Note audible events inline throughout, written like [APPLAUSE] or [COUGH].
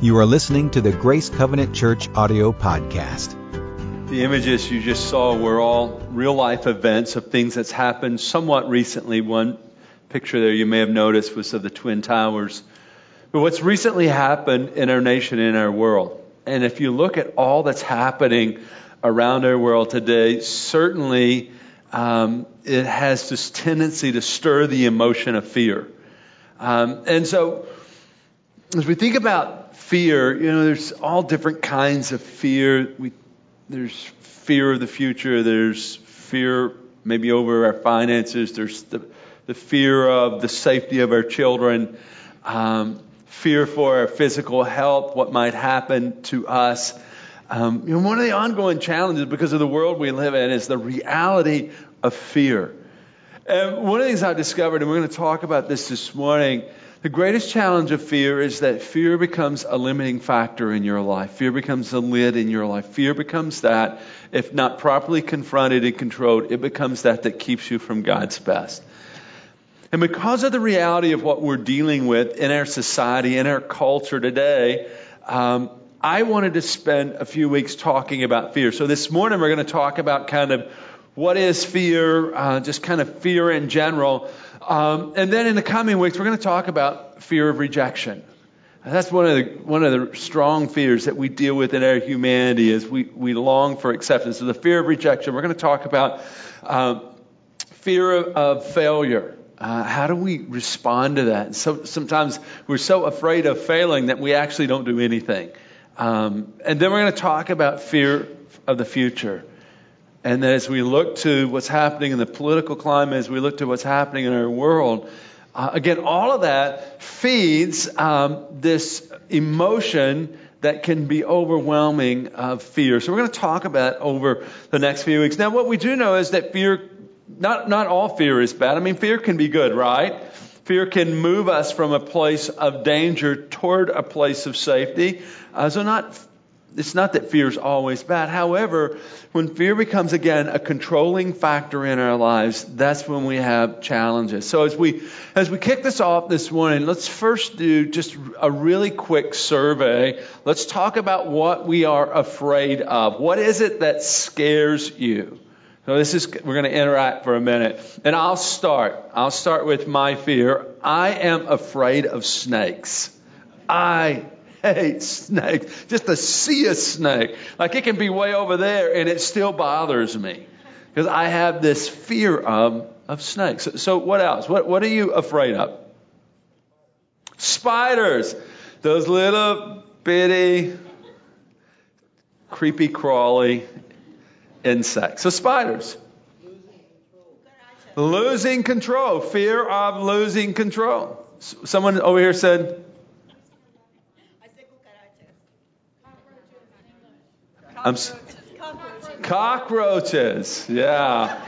You are listening to the Grace Covenant Church audio podcast. The images you just saw were all real life events of things that's happened somewhat recently. One picture there you may have noticed was of the Twin Towers. But what's recently happened in our nation, in our world, and if you look at all that's happening around our world today, certainly um, it has this tendency to stir the emotion of fear. Um, and so, as we think about fear, you know, there's all different kinds of fear. We, there's fear of the future. There's fear maybe over our finances. There's the, the fear of the safety of our children. Um, fear for our physical health, what might happen to us. Um, you know, one of the ongoing challenges because of the world we live in is the reality of fear. And one of the things I've discovered, and we're going to talk about this this morning, the greatest challenge of fear is that fear becomes a limiting factor in your life. Fear becomes a lid in your life. Fear becomes that, if not properly confronted and controlled, it becomes that that keeps you from God's best. And because of the reality of what we're dealing with in our society, in our culture today, um, I wanted to spend a few weeks talking about fear. So this morning we're going to talk about kind of what is fear, uh, just kind of fear in general. Um, and then in the coming weeks, we're going to talk about fear of rejection. that's one of the one of the strong fears that we deal with in our humanity is we, we long for acceptance. So the fear of rejection. We're going to talk about um, fear of, of failure. Uh, how do we respond to that? So sometimes we're so afraid of failing that we actually don't do anything. Um, and then we're going to talk about fear of the future. And as we look to what's happening in the political climate, as we look to what's happening in our world, uh, again, all of that feeds um, this emotion that can be overwhelming of fear. So we're going to talk about over the next few weeks. Now, what we do know is that fear, not, not all fear is bad. I mean, fear can be good, right? Fear can move us from a place of danger toward a place of safety. Uh, so not it's not that fear is always bad. However, when fear becomes again a controlling factor in our lives, that's when we have challenges. So as we as we kick this off this morning, let's first do just a really quick survey. Let's talk about what we are afraid of. What is it that scares you? So this is we're going to interact for a minute. And I'll start. I'll start with my fear. I am afraid of snakes. I hate snakes. Just to see a snake. Like it can be way over there and it still bothers me. Because I have this fear of, of snakes. So, so what else? What, what are you afraid of? Spiders. Those little bitty, creepy crawly insects. So spiders. Losing control. Fear of losing control. Someone over here said I'm s- cockroaches. Yeah.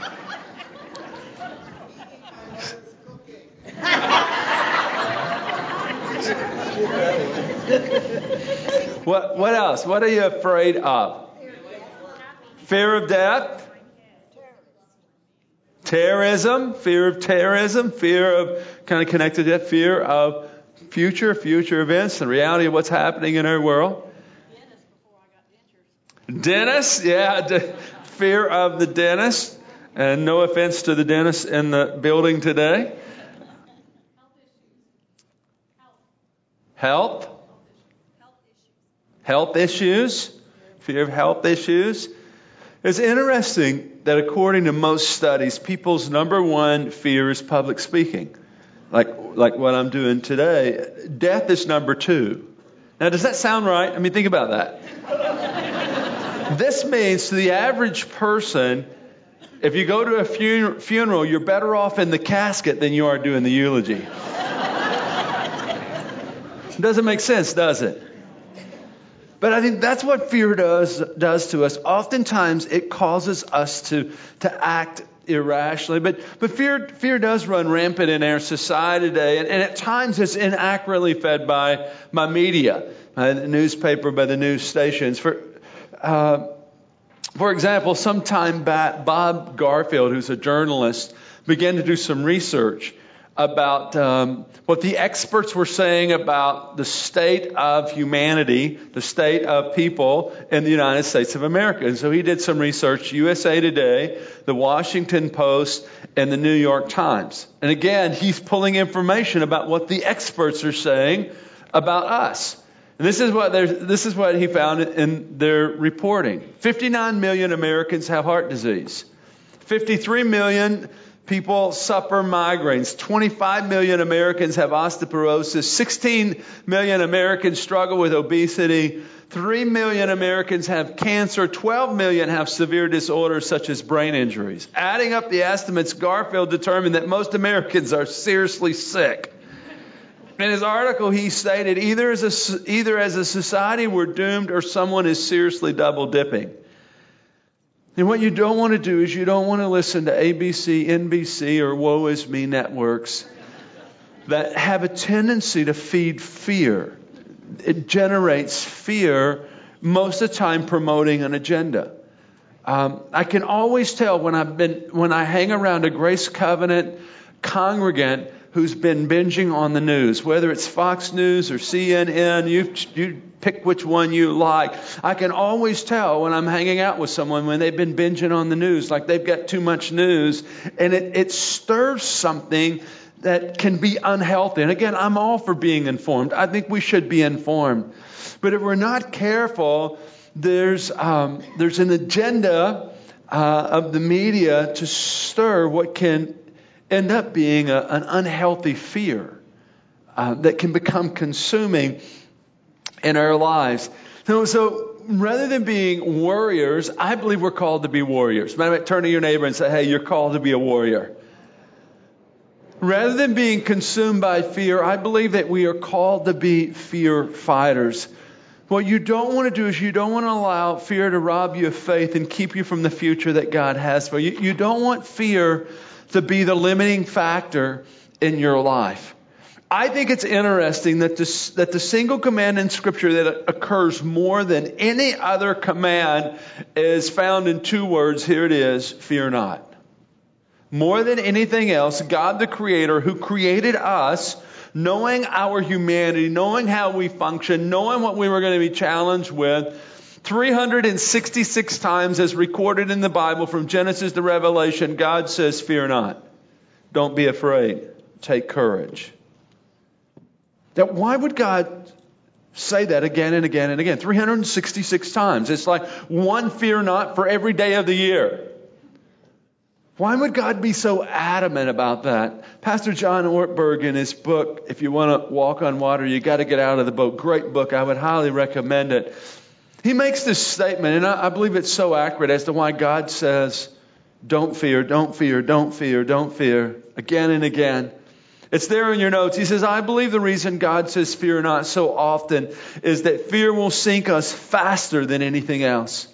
what what else? What are you afraid of? Fear of death? Terrorism, fear of terrorism, fear of kind of connected to that, fear of future, future events, the reality of what's happening in our world. Dentist, yeah, d- fear of the dentist. And no offense to the dentist in the building today. Health. Health issues. Fear of health issues. It's interesting that according to most studies, people's number one fear is public speaking. Like, like what I'm doing today. Death is number two. Now, does that sound right? I mean, think about that. This means to the average person, if you go to a funeral, you're better off in the casket than you are doing the eulogy. doesn't make sense, does it? But I think that's what fear does, does to us. Oftentimes, it causes us to, to act irrationally. But, but fear, fear does run rampant in our society today, and, and at times it's inaccurately fed by, by media, by the newspaper, by the news stations. For, uh, for example, sometime back, Bob Garfield, who's a journalist, began to do some research about um, what the experts were saying about the state of humanity, the state of people in the United States of America. And so he did some research, USA Today, the Washington Post, and the New York Times. And again, he's pulling information about what the experts are saying about us. And this is what this is what he found in their reporting. 59 million Americans have heart disease. 53 million people suffer migraines. 25 million Americans have osteoporosis. 16 million Americans struggle with obesity. 3 million Americans have cancer. 12 million have severe disorders such as brain injuries. Adding up the estimates, Garfield determined that most Americans are seriously sick. In his article, he stated either as a, either as a society we're doomed or someone is seriously double dipping. And what you don't want to do is you don't want to listen to ABC, NBC, or Woe Is Me networks that have a tendency to feed fear. It generates fear, most of the time promoting an agenda. Um, I can always tell when I've been when I hang around a Grace Covenant congregant who's been binging on the news, whether it's Fox News or CNN, you, you pick which one you like. I can always tell when I'm hanging out with someone when they've been binging on the news, like they've got too much news, and it, it stirs something that can be unhealthy. And again, I'm all for being informed. I think we should be informed. But if we're not careful, there's, um, there's an agenda uh, of the media to stir what can end up being a, an unhealthy fear uh, that can become consuming in our lives. So, so, rather than being warriors, I believe we're called to be warriors. Matter of fact, turn to your neighbor and say, hey, you're called to be a warrior. Rather than being consumed by fear, I believe that we are called to be fear fighters. What you don't want to do is you don't want to allow fear to rob you of faith and keep you from the future that God has for you. You don't want fear to be the limiting factor in your life. I think it's interesting that, this, that the single command in Scripture that occurs more than any other command is found in two words. Here it is fear not. More than anything else, God the Creator, who created us, knowing our humanity, knowing how we function, knowing what we were going to be challenged with, 366 times, as recorded in the Bible from Genesis to Revelation, God says, Fear not. Don't be afraid. Take courage. That why would God say that again and again and again? 366 times. It's like one fear not for every day of the year. Why would God be so adamant about that? Pastor John Ortberg, in his book, If You Want to Walk on Water, You Got to Get Out of the Boat, great book. I would highly recommend it. He makes this statement, and I, I believe it's so accurate as to why God says, Don't fear, don't fear, don't fear, don't fear, again and again. It's there in your notes. He says, I believe the reason God says fear not so often is that fear will sink us faster than anything else.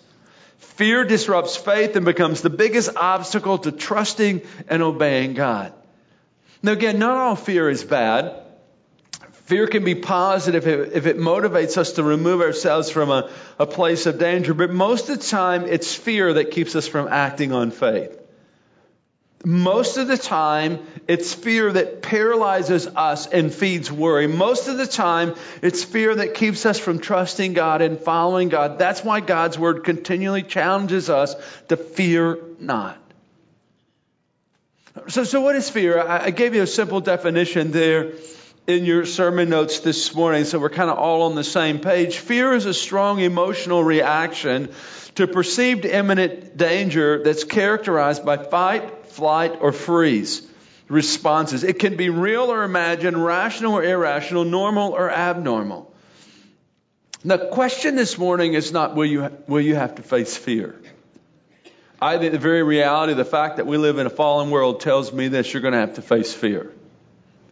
Fear disrupts faith and becomes the biggest obstacle to trusting and obeying God. Now, again, not all fear is bad. Fear can be positive if it motivates us to remove ourselves from a, a place of danger, but most of the time it's fear that keeps us from acting on faith. Most of the time, it's fear that paralyzes us and feeds worry. Most of the time, it's fear that keeps us from trusting God and following God. That's why God's word continually challenges us to fear not. So, so what is fear? I, I gave you a simple definition there in your sermon notes this morning, so we're kind of all on the same page. Fear is a strong emotional reaction to perceived imminent danger that's characterized by fight, flight, or freeze responses. It can be real or imagined, rational or irrational, normal or abnormal. The question this morning is not will you, will you have to face fear? I think the very reality, the fact that we live in a fallen world tells me that you're going to have to face fear.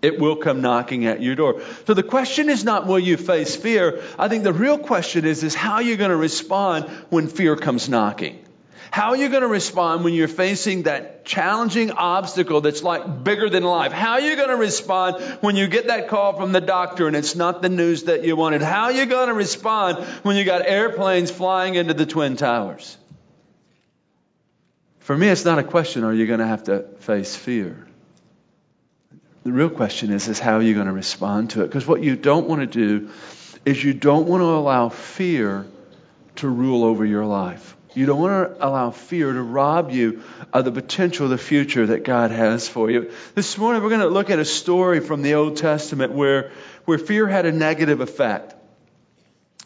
It will come knocking at your door. So the question is not will you face fear? I think the real question is, is how you're going to respond when fear comes knocking. How are you going to respond when you're facing that challenging obstacle that's like bigger than life? How are you going to respond when you get that call from the doctor and it's not the news that you wanted? How are you going to respond when you got airplanes flying into the Twin Towers? For me, it's not a question, are you going to have to face fear? The real question is, is how are you going to respond to it? Because what you don't want to do is you don't want to allow fear to rule over your life. You don't want to allow fear to rob you of the potential of the future that God has for you. This morning, we're going to look at a story from the Old Testament where, where fear had a negative effect.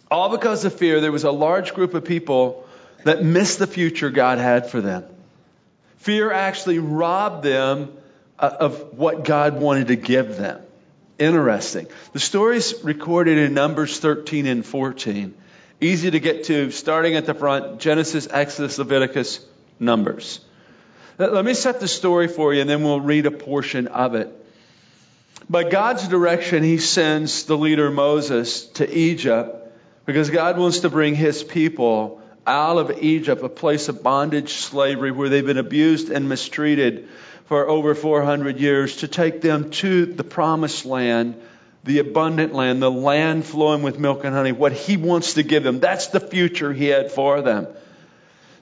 All because of fear, there was a large group of people that missed the future God had for them. Fear actually robbed them Uh, of what God wanted to give them. Interesting. The story's recorded in Numbers 13 and 14. Easy to get to, starting at the front Genesis, Exodus, Leviticus, Numbers. Let me set the story for you and then we'll read a portion of it. By God's direction, he sends the leader Moses to Egypt because God wants to bring his people out of Egypt, a place of bondage, slavery, where they've been abused and mistreated for over 400 years, to take them to the promised land, the abundant land, the land flowing with milk and honey, what he wants to give them. That's the future he had for them.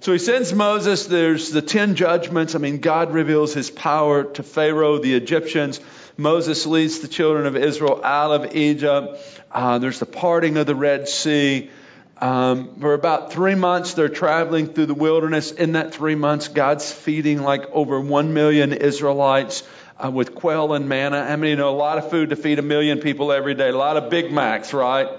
So he sends Moses. There's the ten judgments. I mean, God reveals his power to Pharaoh, the Egyptians. Moses leads the children of Israel out of Egypt. Uh, there's the parting of the Red Sea. Um, for about three months, they're traveling through the wilderness. In that three months, God's feeding like over one million Israelites uh, with quail and manna. I mean, you know, a lot of food to feed a million people every day, a lot of Big Macs, right?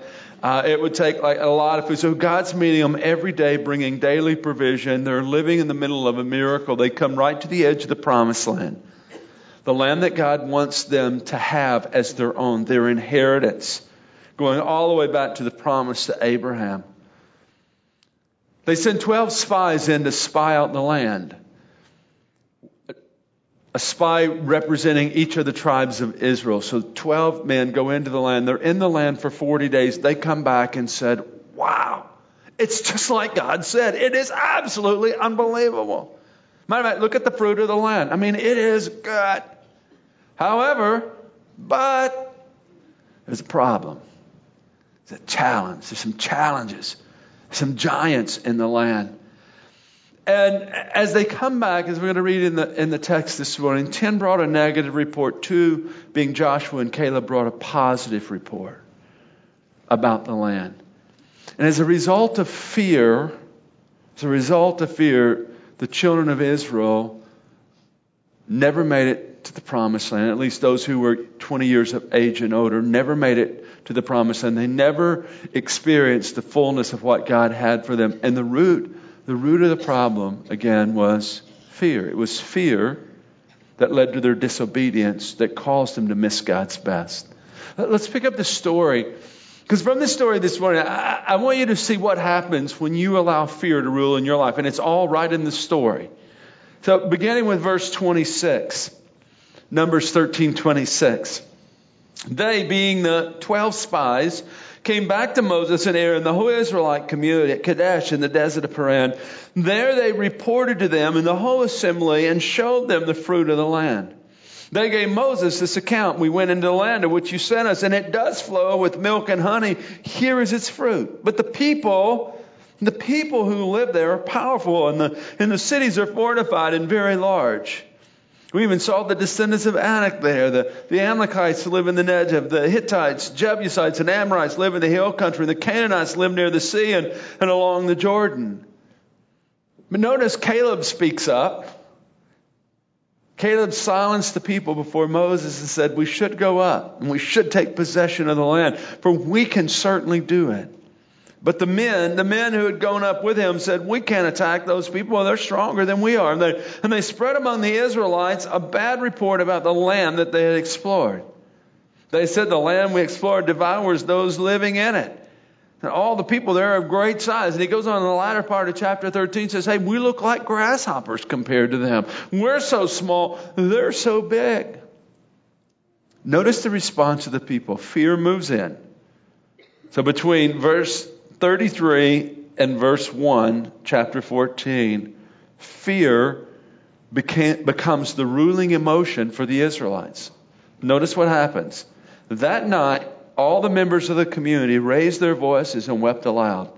Uh, it would take like a lot of food. So God's meeting them every day, bringing daily provision. They're living in the middle of a miracle. They come right to the edge of the promised land, the land that God wants them to have as their own, their inheritance, going all the way back to the promise to Abraham. They send 12 spies in to spy out the land. A spy representing each of the tribes of Israel. So 12 men go into the land. They're in the land for 40 days. They come back and said, Wow, it's just like God said. It is absolutely unbelievable. Matter of fact, look at the fruit of the land. I mean, it is good. However, but there's a problem. There's a challenge. There's some challenges some giants in the land. And as they come back, as we're going to read in the, in the text this morning, 10 brought a negative report, two being Joshua and Caleb brought a positive report about the land. And as a result of fear, as a result of fear, the children of Israel never made it to the promised land. At least those who were 20 years of age and older never made it to the promised land. They never experienced the fullness of what God had for them. And the root, the root of the problem, again, was fear. It was fear that led to their disobedience that caused them to miss God's best. Let's pick up the story. Because from this story this morning, I, I, want you to see what happens when you allow fear to rule in your life. And it's all right in the story. So beginning with verse 26, Numbers 13, 26. They, being the 12 spies, came back to Moses and Aaron, the whole Israelite community at Kadesh in the desert of Paran. There they reported to them in the whole assembly and showed them the fruit of the land. They gave Moses this account. We went into the land of which you sent us, and it does flow with milk and honey. Here is its fruit. But the people, the people who live there are powerful, and the, and the cities are fortified and very large. We even saw the descendants of Anak there. The, the Amalekites live in the Negev. The Hittites, Jebusites, and Amorites live in the hill country. The Canaanites live near the sea and, and along the Jordan. But notice Caleb speaks up. Caleb silenced the people before Moses and said, We should go up and we should take possession of the land, for we can certainly do it. But the men, the men who had gone up with him said, We can't attack those people. They're stronger than we are. And they, and they spread among the Israelites a bad report about the land that they had explored. They said, The land we explored devours those living in it. And all the people there are of great size. And he goes on in the latter part of chapter 13 says, Hey, we look like grasshoppers compared to them. We're so small, they're so big. Notice the response of the people. Fear moves in. So between verse 33 and verse 1, chapter 14, fear became, becomes the ruling emotion for the Israelites. Notice what happens. That night, all the members of the community raised their voices and wept aloud.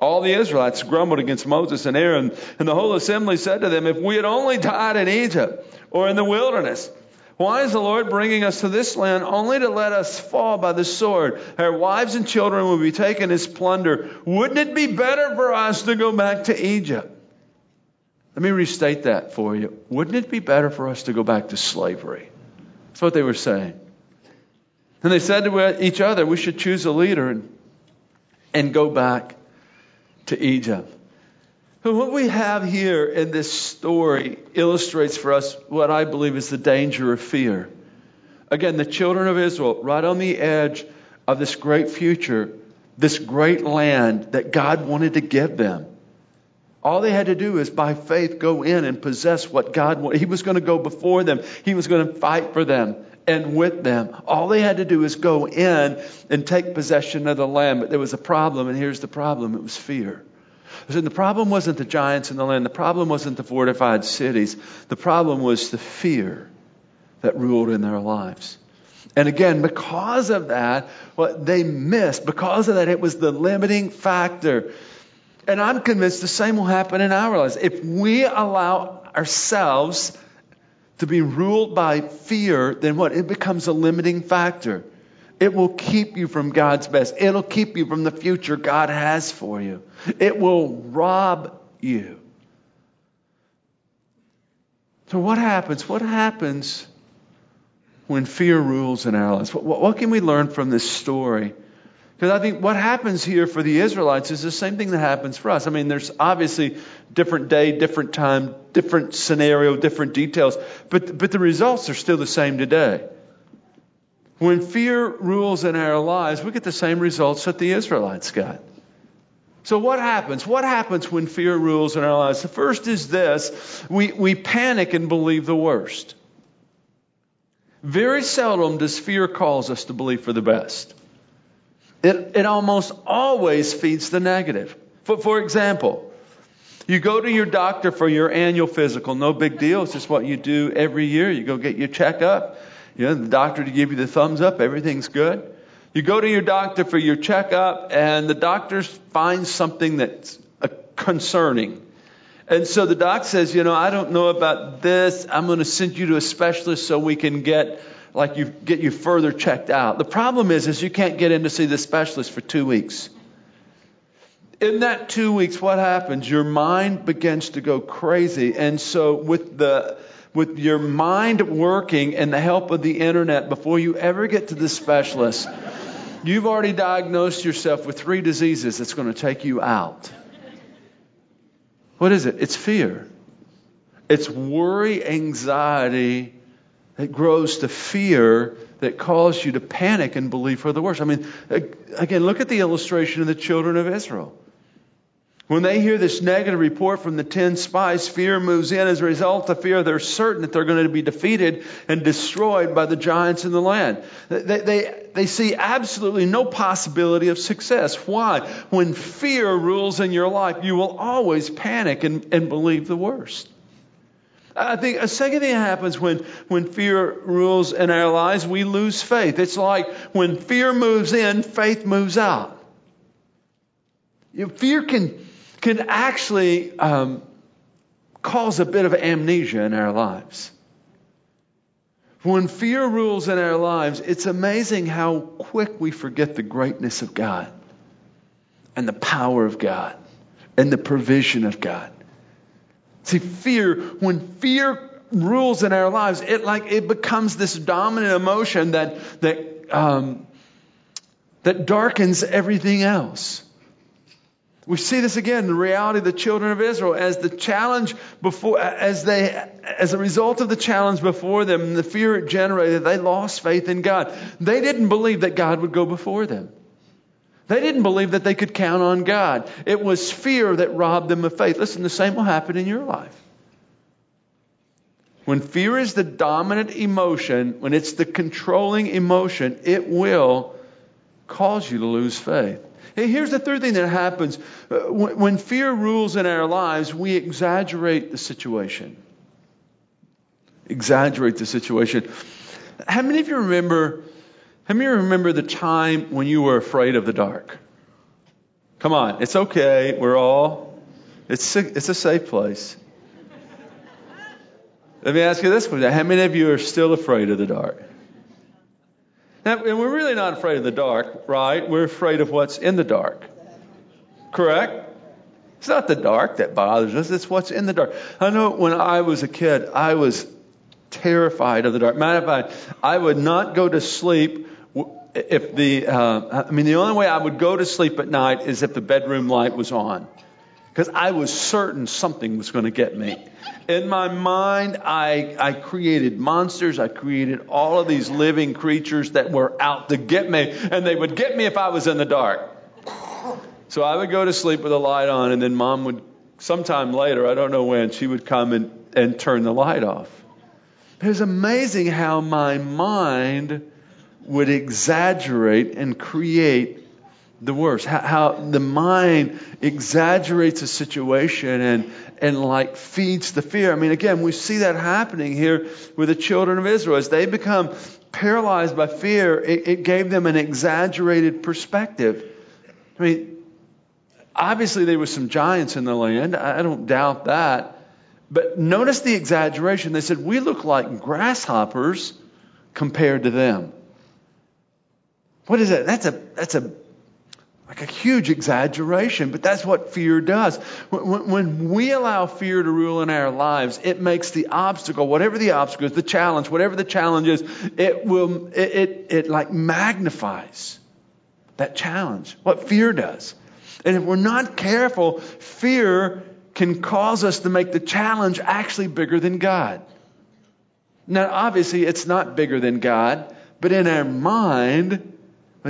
All the Israelites grumbled against Moses and Aaron, and the whole assembly said to them, If we had only died in Egypt or in the wilderness, Why is the Lord bringing us to this land only to let us fall by the sword? Our wives and children will be taken as plunder. Wouldn't it be better for us to go back to Egypt? Let me restate that for you. Wouldn't it be better for us to go back to slavery? That's what they were saying. And they said to each other, we should choose a leader and, and go back to Egypt. And what we have here in this story illustrates for us what I believe is the danger of fear. Again, the children of Israel, right on the edge of this great future, this great land that God wanted to give them. All they had to do is by faith go in and possess what God wanted. He was going to go before them. He was going to fight for them and with them. All they had to do is go in and take possession of the land. But there was a problem, and here's the problem it was fear. The problem wasn't the giants in the land, the problem wasn't the fortified cities, the problem was the fear that ruled in their lives. And again, because of that, what they missed, because of that, it was the limiting factor. And I'm convinced the same will happen in our lives. If we allow ourselves to be ruled by fear, then what? It becomes a limiting factor. It will keep you from God's best. It'll keep you from the future God has for you. It will rob you. So, what happens? What happens when fear rules in our lives? What, what can we learn from this story? Because I think what happens here for the Israelites is the same thing that happens for us. I mean, there's obviously different day, different time, different scenario, different details, but, but the results are still the same today. When fear rules in our lives, we get the same results that the Israelites got. So, what happens? What happens when fear rules in our lives? The first is this we, we panic and believe the worst. Very seldom does fear cause us to believe for the best. It, it almost always feeds the negative. For, for example, you go to your doctor for your annual physical, no big deal. It's just what you do every year. You go get your checkup. You know, the doctor to give you the thumbs up, everything's good. You go to your doctor for your checkup, and the doctor finds something that's concerning. And so the doc says, you know, I don't know about this. I'm going to send you to a specialist so we can get like you get you further checked out. The problem is, is you can't get in to see the specialist for two weeks. In that two weeks, what happens? Your mind begins to go crazy, and so with the with your mind working and the help of the internet, before you ever get to the specialist, you've already diagnosed yourself with three diseases that's going to take you out. What is it? It's fear. It's worry, anxiety, that grows to fear that causes you to panic and believe for the worst. I mean, again, look at the illustration of the children of Israel. When they hear this negative report from the ten spies, fear moves in. As a result of fear, they're certain that they're going to be defeated and destroyed by the giants in the land. They, they, they see absolutely no possibility of success. Why? When fear rules in your life, you will always panic and, and believe the worst. I think a second thing that happens when, when fear rules in our lives, we lose faith. It's like when fear moves in, faith moves out. You know, fear can, can actually um, cause a bit of amnesia in our lives. When fear rules in our lives, it's amazing how quick we forget the greatness of God and the power of God and the provision of God. See, fear, when fear rules in our lives, it like it becomes this dominant emotion that that um, that darkens everything else. We see this again in the reality of the children of Israel as the challenge before, as they, as a result of the challenge before them, the fear it generated, they lost faith in God. They didn't believe that God would go before them. They didn't believe that they could count on God. It was fear that robbed them of faith. Listen, the same will happen in your life. When fear is the dominant emotion, when it's the controlling emotion, it will cause you to lose faith. Here's the third thing that happens. Uh, when fear rules in our lives, we exaggerate the situation. Exaggerate the situation. How many of you remember how many remember the time when you were afraid of the dark? Come on, it's okay. We're all, it's a, it's a safe place. Let me ask you this question. How many of you are still afraid of the dark? Now, and we're really not afraid of the dark, right? We're afraid of what's in the dark. Correct? It's not the dark that bothers us, it's what's in the dark. I know when I was a kid, I was terrified of the dark. Matter of fact, I would not go to sleep if the, uh, I mean, the only way I would go to sleep at night is if the bedroom light was on. Because I was certain something was going to get me. In my mind, I, I created monsters. I created all of these living creatures that were out to get me, and they would get me if I was in the dark. So I would go to sleep with a light on, and then mom would, sometime later, I don't know when, she would come and, and turn the light off. It was amazing how my mind would exaggerate and create the worst. How, how, the mind exaggerates a situation and, and like feeds the fear. I mean, again, we see that happening here with the children of Israel. As they become paralyzed by fear, it, it gave them an exaggerated perspective. I mean, obviously there were some giants in the land. I don't doubt that. But notice the exaggeration. They said, We look like grasshoppers compared to them. What is that? That's a, that's a, like a huge exaggeration, but that's what fear does. When, we allow fear to rule in our lives, it makes the obstacle, whatever the obstacle is, the challenge, whatever the challenge is, it will, it, it, it like magnifies that challenge. What fear does. And if we're not careful, fear can cause us to make the challenge actually bigger than God. Now, obviously, it's not bigger than God, but in our mind,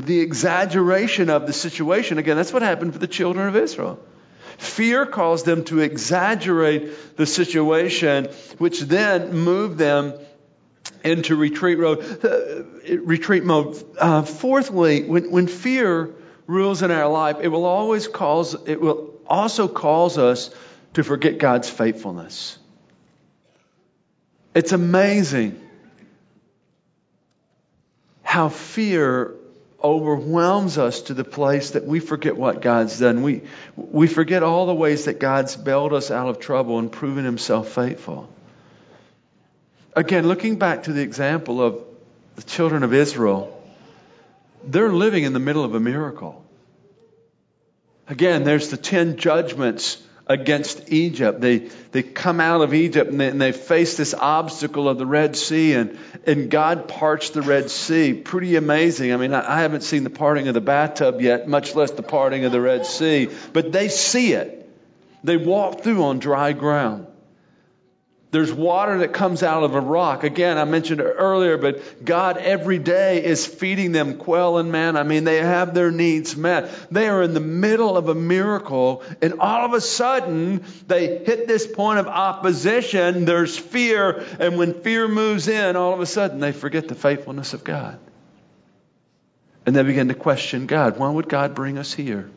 the exaggeration of the situation, again, that's what happened for the children of Israel. Fear caused them to exaggerate the situation, which then moved them into retreat mode. Uh, retreat mode. Uh, fourthly, when, when fear rules in our life, it will always cause, it will also cause us to forget God's faithfulness. It's amazing how fear overwhelms us to the place that we forget what God's done. We, we forget all the ways that God's bailed us out of trouble and proven himself faithful. Again, looking back to the example of the children of Israel, they're living in the middle of a miracle. Again, there's the ten judgments against Egypt. They, they come out of Egypt and they, and they, face this obstacle of the Red Sea, and, and God parts the Red Sea. Pretty amazing. I mean, I, I haven't seen the parting of the bathtub yet, much less the parting of the Red Sea, but they see it. They walk through on dry ground. There's water that comes out of a rock. Again, I mentioned it earlier, but God every day is feeding them quail and manna. I mean, they have their needs met. They are in the middle of a miracle, and all of a sudden, they hit this point of opposition. There's fear, and when fear moves in, all of a sudden, they forget the faithfulness of God. And they begin to question God. Why would God bring us here?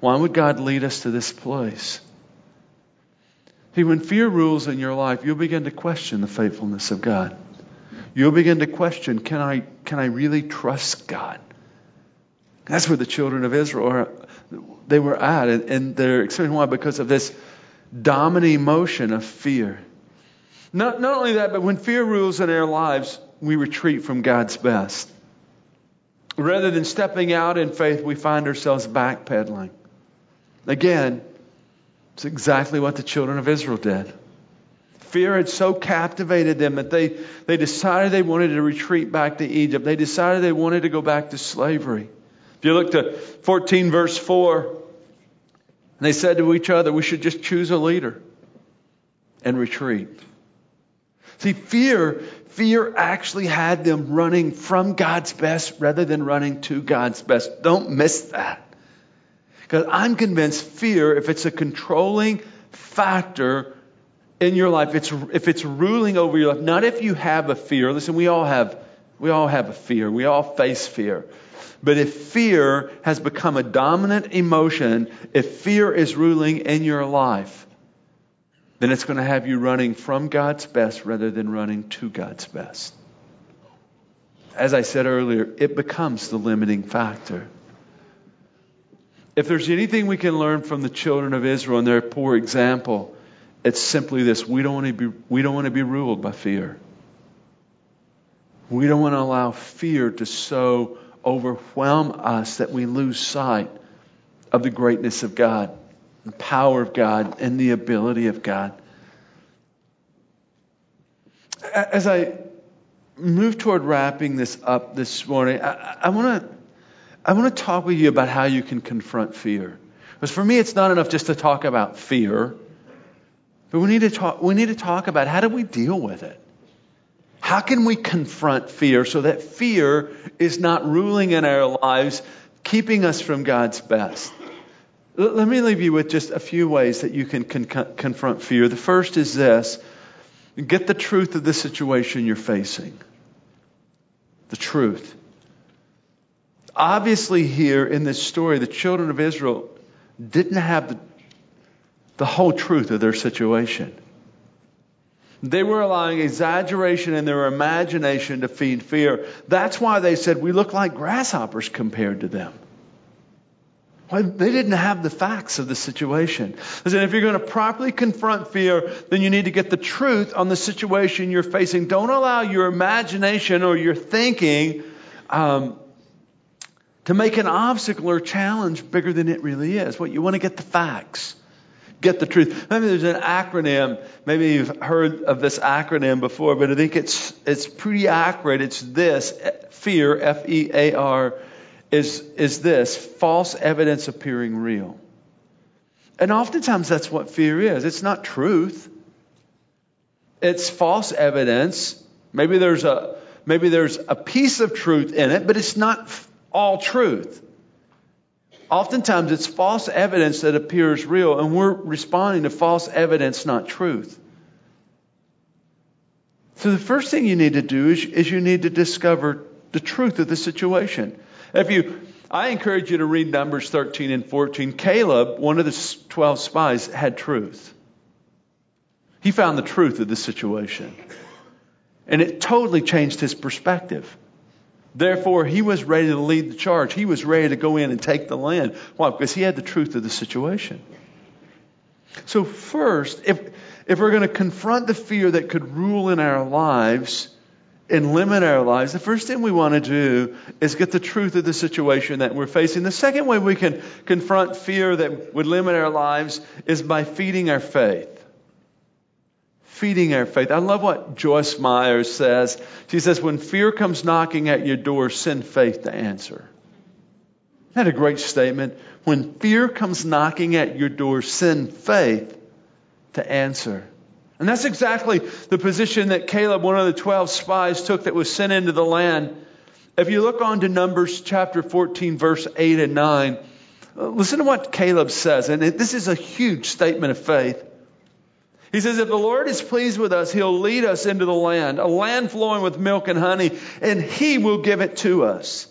Why would God lead us to this place? See, when fear rules in your life, you'll begin to question the faithfulness of God. You'll begin to question, can I, can I really trust God? That's where the children of Israel are, they were at, and, and they're experiencing why? Because of this dominant emotion of fear. Not, not only that, but when fear rules in our lives, we retreat from God's best. Rather than stepping out in faith, we find ourselves backpedaling. Again, it's exactly what the children of Israel did. Fear had so captivated them that they, they decided they wanted to retreat back to Egypt. They decided they wanted to go back to slavery. If you look to 14 verse 4, they said to each other, we should just choose a leader and retreat. See, fear, fear actually had them running from God's best rather than running to God's best. Don't miss that. Because I'm convinced fear, if it's a controlling factor in your life, it's, if it's ruling over your life, not if you have a fear. Listen, we all have, we all have a fear. We all face fear. But if fear has become a dominant emotion, if fear is ruling in your life, then it's going to have you running from God's best rather than running to God's best. As I said earlier, it becomes the limiting factor. If there's anything we can learn from the children of Israel and their poor example, It's simply this we don't want to be, we don't want to be ruled by fear. We don't want to allow fear to so overwhelm us that we lose sight of the greatness of God, the power of God, and the ability of God. As I move toward wrapping this up this morning, I, I want to I want to talk with you about how you can confront fear. Because for me, it's not enough just to talk about fear, but we need to talk. We need to talk about how do we deal with it. How can we confront fear so that fear is not ruling in our lives, keeping us from God's best? Let me leave you with just a few ways that you can con- confront fear. The first is this get the truth of the situation you're facing. The truth. Obviously, here in this story, the children of Israel didn't have the, the whole truth of their situation. They were allowing exaggeration in their imagination to feed fear. That's why they said, We look like grasshoppers compared to them. Well, they didn't have the facts of the situation. Listen, if you're going to properly confront fear, then you need to get the truth on the situation you're facing. Don't allow your imagination or your thinking um, to make an obstacle or challenge bigger than it really is. What you want to get the facts. Get the truth. Maybe there's an acronym. Maybe you've heard of this acronym before, but I think it's it's pretty accurate. It's this: fear, F E A R is, is this false evidence appearing real. And oftentimes that's what fear is it's not truth, it's false evidence. Maybe there's a, maybe there's a piece of truth in it, but it's not all truth. Oftentimes it's false evidence that appears real, and we're responding to false evidence, not truth. So the first thing you need to do is, is you need to discover the truth of the situation. If you, I encourage you to read Numbers 13 and 14. Caleb, one of the 12 spies, had truth. He found the truth of the situation. And it totally changed his perspective. Therefore, he was ready to lead the charge. He was ready to go in and take the land. Why? Because he had the truth of the situation. So, first, if, if we're going to confront the fear that could rule in our lives, and limit our lives, the first thing we want to do is get the truth of the situation that we're facing. The second way we can confront fear that would limit our lives is by feeding our faith. Feeding our faith. I love what Joyce Meyer says. She says, When fear comes knocking at your door, send faith to answer. Isn't that a great statement? When fear comes knocking at your door, send faith to answer. And that's exactly the position that Caleb, one of the 12 spies, took that was sent into the land. If you look on to Numbers chapter 14, verse 8 and 9, uh, listen to what Caleb says. And this is a huge statement of faith. He says, If the Lord is pleased with us, he'll lead us into the land, a land flowing with milk and honey, and he will give it to us.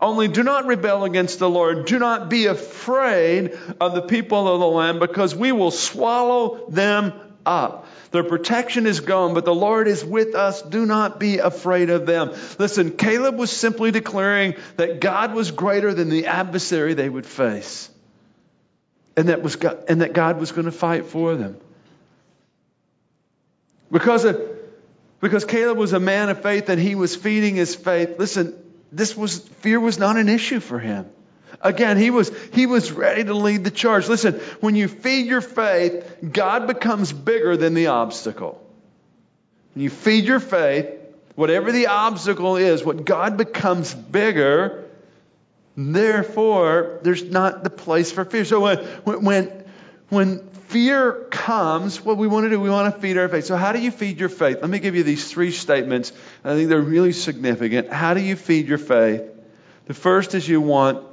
Only do not rebel against the Lord. Do not be afraid of the people of the land, because we will swallow them up. Their protection is gone, but the Lord is with us. Do not be afraid of them. Listen, Caleb was simply declaring that God was greater than the adversary they would face. And that, was God, and that God was going to fight for them. Because, of, because Caleb was a man of faith and he was feeding his faith, listen, this was, fear was not an issue for him. Again, he was, he was ready to lead the charge. Listen, when you feed your faith, God becomes bigger than the obstacle. When you feed your faith, whatever the obstacle is, what God becomes bigger, therefore, there's not the place for fear. So when, when, when fear comes, what we want to do, we want to feed our faith. So how do you feed your faith? Let me give you these three statements. I think they're really significant. How do you feed your faith? The first is you want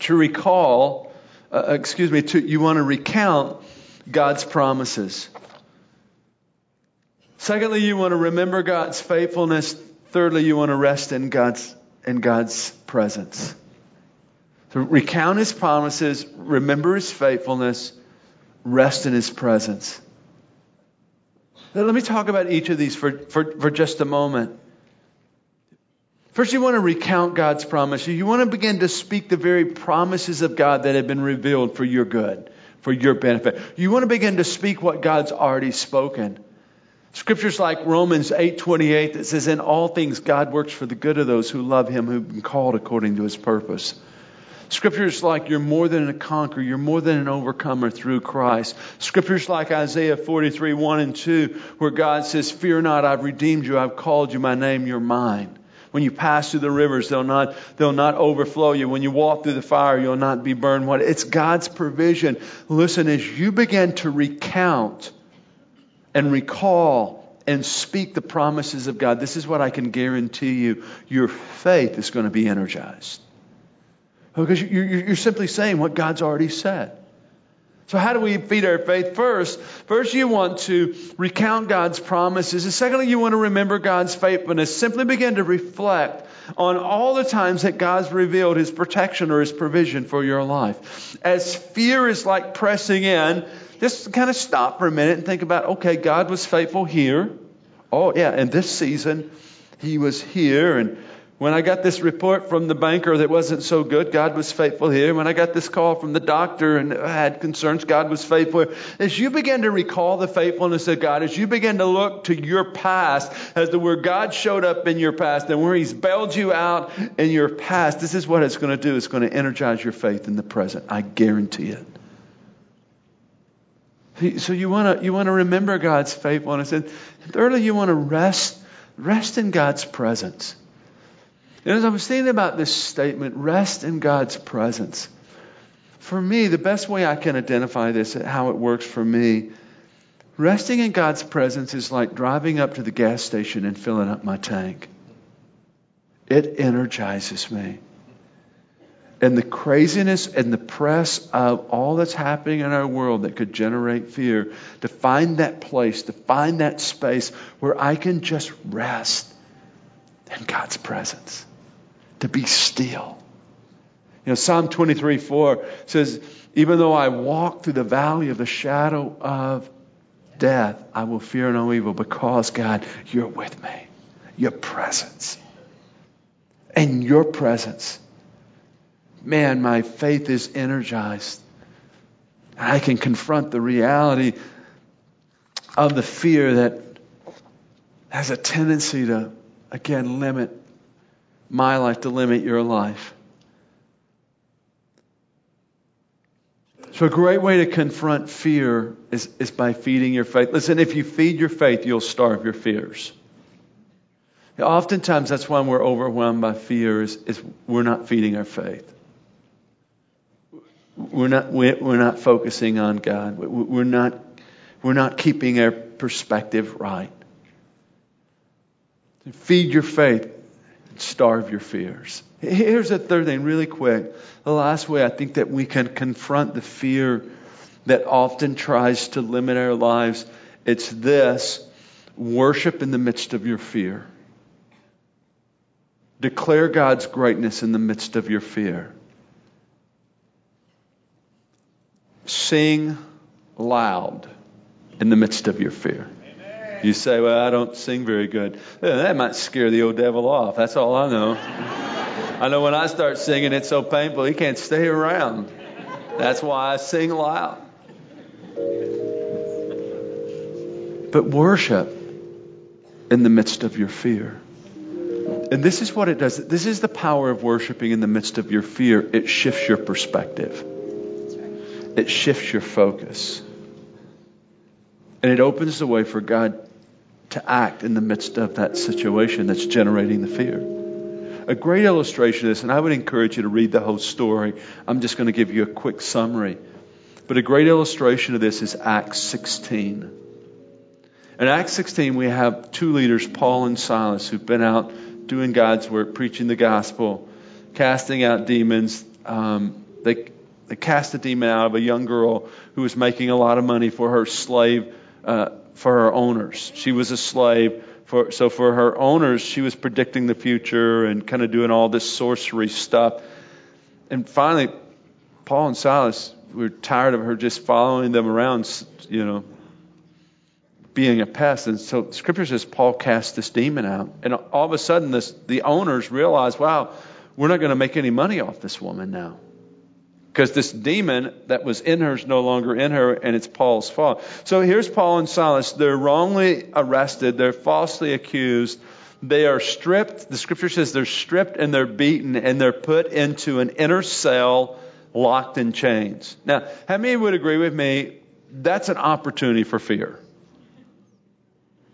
to recall, uh, excuse me, to, you want to recount God's promises. Secondly, you want to remember God's faithfulness. Thirdly, you want to rest in God's, in God's presence. So recount his promises, remember his faithfulness, rest in his presence. Now, let me talk about each of these for, for, for just a moment. First, you want to recount God's promises. You want to begin to speak the very promises of God that have been revealed for your good, for your benefit. You want to begin to speak what God's already spoken. Scriptures like Romans 8:28 that says in all things God works for the good of those who love him who've been called according to his purpose. Scriptures like you're more than a conqueror, you're more than an overcomer through Christ. Scriptures like Isaiah 43, 1 and 2, where God says, Fear not, I've redeemed you, I've called you, my name, you're mine. When you pass through the rivers, they'll not, they'll not overflow you. When you walk through the fire, you'll not be burned. What? It's God's provision. Listen, as you begin to recount and recall and speak the promises of God, this is what I can guarantee you your faith is going to be energized. Because you're simply saying what God's already said. So, how do we feed our faith? First, first you want to recount God's promises. And secondly, you want to remember God's faithfulness. Simply begin to reflect on all the times that God's revealed His protection or His provision for your life. As fear is like pressing in, just kind of stop for a minute and think about okay, God was faithful here. Oh, yeah, in this season, He was here. And when I got this report from the banker that wasn't so good, God was faithful here. When I got this call from the doctor and had concerns, God was faithful. As you begin to recall the faithfulness of God, as you begin to look to your past as to where God showed up in your past and where He's bailed you out in your past, this is what it's going to do. It's going to energize your faith in the present. I guarantee it. So you want to you want to remember God's faithfulness, and thirdly, you want to rest rest in God's presence. And as I was thinking about this statement, rest in God's presence. For me, the best way I can identify this, how it works for me, resting in God's presence is like driving up to the gas station and filling up my tank. It energizes me and the craziness and the press of all that's happening in our world that could generate fear, to find that place, to find that space where I can just rest in God's presence, to be still. You know, Psalm 23 4 says, Even though I walk through the valley of the shadow of death, I will fear no evil because, God, you're with me. Your presence. And your presence man, my faith is energized. I can confront the reality of the fear that has a tendency to, again, limit my life, to limit your life. So, a great way to confront fear is, is by feeding your faith. Listen, if you feed your faith, you'll starve your fears. Oftentimes, that's why we're overwhelmed by fears, is we're not feeding our faith. We're not, we're not focusing on God. We're not, we're not keeping our perspective right. Feed your faith, starve your fears. Here's the third thing, really quick. The last way I think that we can confront the fear that often tries to limit our lives it's this worship in the midst of your fear. Declare God's greatness in the midst of your fear. Sing loud in the midst of your fear. You say, Well, I don't sing very good. That might scare the old devil off. That's all I know. [LAUGHS] I know when I start singing, it's so painful, he can't stay around. That's why I sing loud. But worship in the midst of your fear. And this is what it does. This is the power of worshiping in the midst of your fear. It shifts your perspective it shifts your focus. And it opens the way for God to act in the midst of that situation that's generating the fear. A great illustration of this, and I would encourage you to read the whole story. I'm just going to give you a quick summary. But a great illustration of this is Acts 16. In Acts 16, we have two leaders, Paul and Silas, who've been out doing God's work, preaching the gospel, casting out demons. Um, they they cast a demon out of a young girl who was making a lot of money for her slave, uh, for her owners. She was a slave. For, so for her owners, she was predicting the future and kind of doing all this sorcery stuff. And finally, Paul and Silas were tired of her just following them around, you know, being a pest. And so Scripture says Paul cast this demon out. And all of a sudden, this, the owners realized, wow, we're not going to make any money off this woman now because this demon that was in her is no longer in her, and it's Paul's fault. So here's Paul and Silas. They're wrongly arrested, they're falsely accused. They are stripped. The scripture says they're stripped and they're beaten and they're put into an inner cell locked in chains. Now, how many would agree with me? That's an opportunity for fear.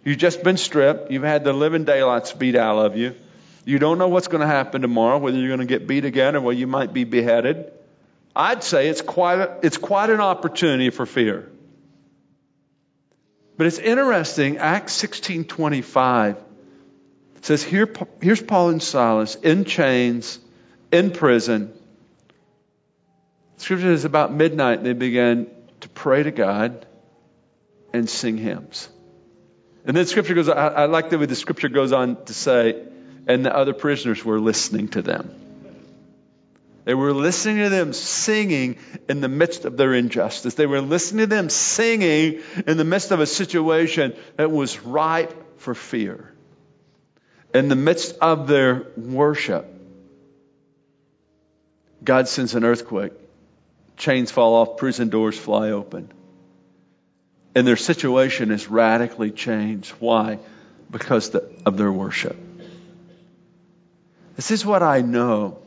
You've just been stripped. You've had the living daylights beat out of you. You don't know what's going to happen tomorrow, whether you're going to get beat again or whether you might be beheaded. I'd say it's quite, a, it's quite an opportunity for fear. But it's interesting, Acts 16.25 says, Here, here's Paul and Silas in chains, in prison. Scripture says about midnight they began to pray to God and sing hymns. And then scripture goes, I, I like the way the scripture goes on to say, and the other prisoners were listening to them. They were listening to them singing in the midst of their injustice. They were listening to them singing in the midst of a situation that was ripe for fear. In the midst of their worship, God sends an earthquake. Chains fall off, prison doors fly open. And their situation is radically changed. Why? Because of their worship. This is what I know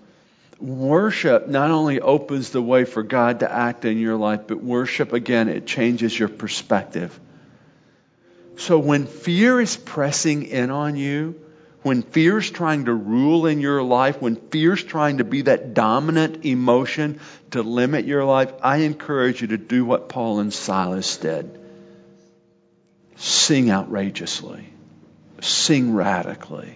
worship not only opens the way for God to act in your life, but worship, again, it changes your perspective. So when fear is pressing in on you, when fear is trying to rule in your life, when fear is trying to be that dominant emotion to limit your life, I encourage you to do what Paul and Silas did. Sing outrageously. Sing radically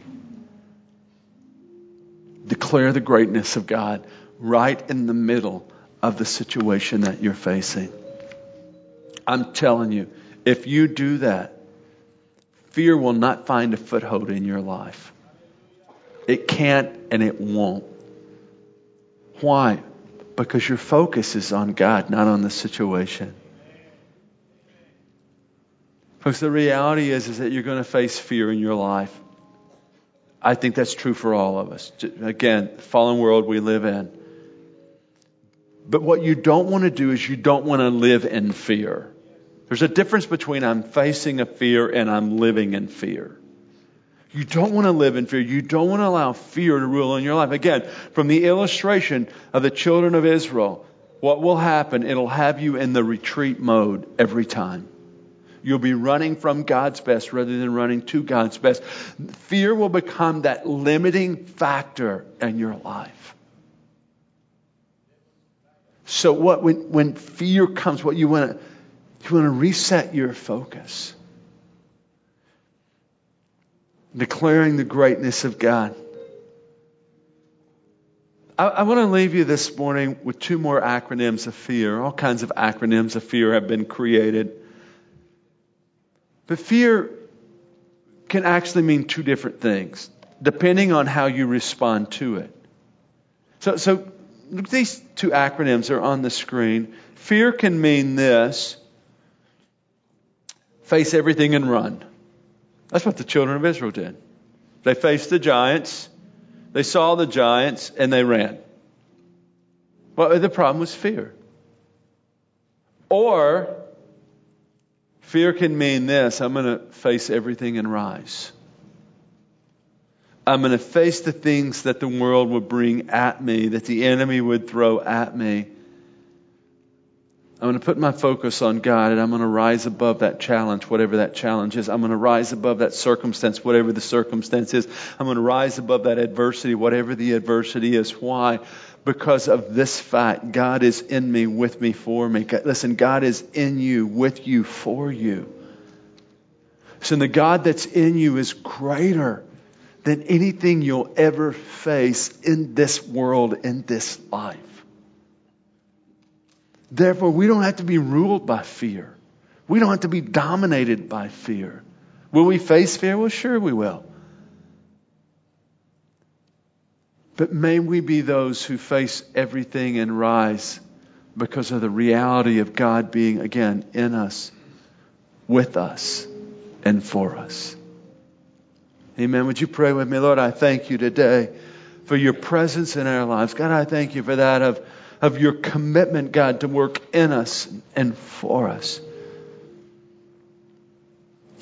declare the greatness of God right in the middle of the situation that you're facing. I'm telling you, if you do that, fear will not find a foothold in your life. It can't and it won't. Why? Because your focus is on God, not on the situation. Because the reality is, is that you're going to face fear in your life. I think that's true for all of us. Again, fallen world we live in. But what you don't want to do is you don't want to live in fear. There's a difference between I'm facing a fear and I'm living in fear. You don't want to live in fear. You don't want to allow fear to rule in your life. Again, from the illustration of the children of Israel, what will happen? It'll have you in the retreat mode every time. You'll be running from God's best rather than running to God's best. Fear will become that limiting factor in your life. So what when, when fear comes, what you want to you want to reset your focus. Declaring the greatness of God. I, I want to leave you this morning with two more acronyms of fear. All kinds of acronyms of fear have been created. But fear can actually mean two different things, depending on how you respond to it. So, so these two acronyms are on the screen. Fear can mean this face everything and run. That's what the children of Israel did. They faced the giants, they saw the giants, and they ran. Well, the problem was fear. Or Fear can mean this I'm going to face everything and rise. I'm going to face the things that the world would bring at me, that the enemy would throw at me. I'm going to put my focus on God and I'm going to rise above that challenge, whatever that challenge is. I'm going to rise above that circumstance, whatever the circumstance is. I'm going to rise above that adversity, whatever the adversity is. Why? Because of this fact. God is in me, with me, for me. Listen, God is in you, with you, for you. So the God that's in you is greater than anything you'll ever face in this world, in this life. Therefore, we don't have to be ruled by fear. We don't have to be dominated by fear. Will we face fear? Well, sure we will. But may we be those who face everything and rise because of the reality of God being, again, in us, with us, and for us. Amen. Would you pray with me? Lord, I thank you today for your presence in our lives. God, I thank you for that of, of your commitment, God, to work in us and for us.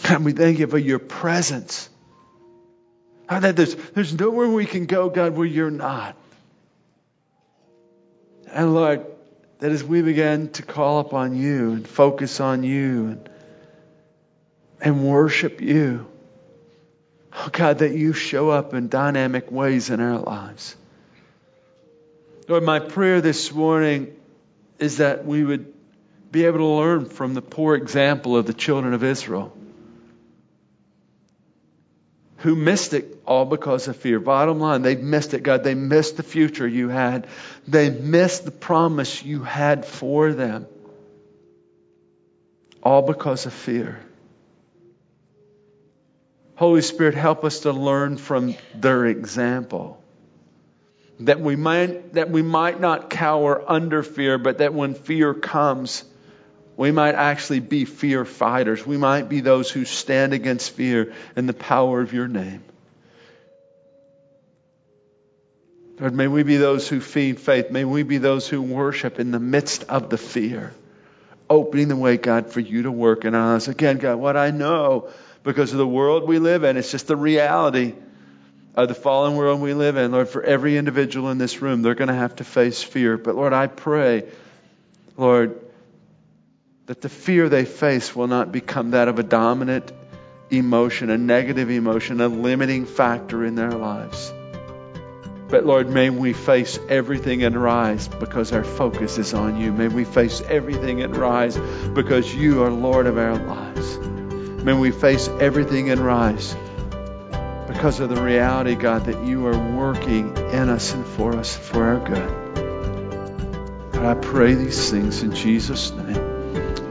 God, we thank you for your presence. That there's, there's nowhere we can go, God, where you're not. And Lord, that as we begin to call upon you and focus on you and, and worship you, oh God, that you show up in dynamic ways in our lives. Lord, my prayer this morning is that we would be able to learn from the poor example of the children of Israel who missed it all because of fear. Bottom line, they missed it, God. They missed the future you had. They missed the promise you had for them. All because of fear. Holy Spirit, help us to learn from their example. That we might, that we might not cower under fear, but that when fear comes, we might actually be fear fighters. We might be those who stand against fear in the power of your name. Lord, may we be those who feed faith. May we be those who worship in the midst of the fear, opening the way, God, for you to work in us. Again, God, what I know because of the world we live in, it's just the reality of the fallen world we live in. Lord, for every individual in this room, they're going to have to face fear. But Lord, I pray, Lord, that the fear they face will not become that of a dominant emotion, a negative emotion, a limiting factor in their lives. But Lord, may we face everything and rise because our focus is on you. May we face everything and rise because you are Lord of our lives. May we face everything and rise because of the reality, God, that you are working in us and for us for our good. God, I pray these things in Jesus' name.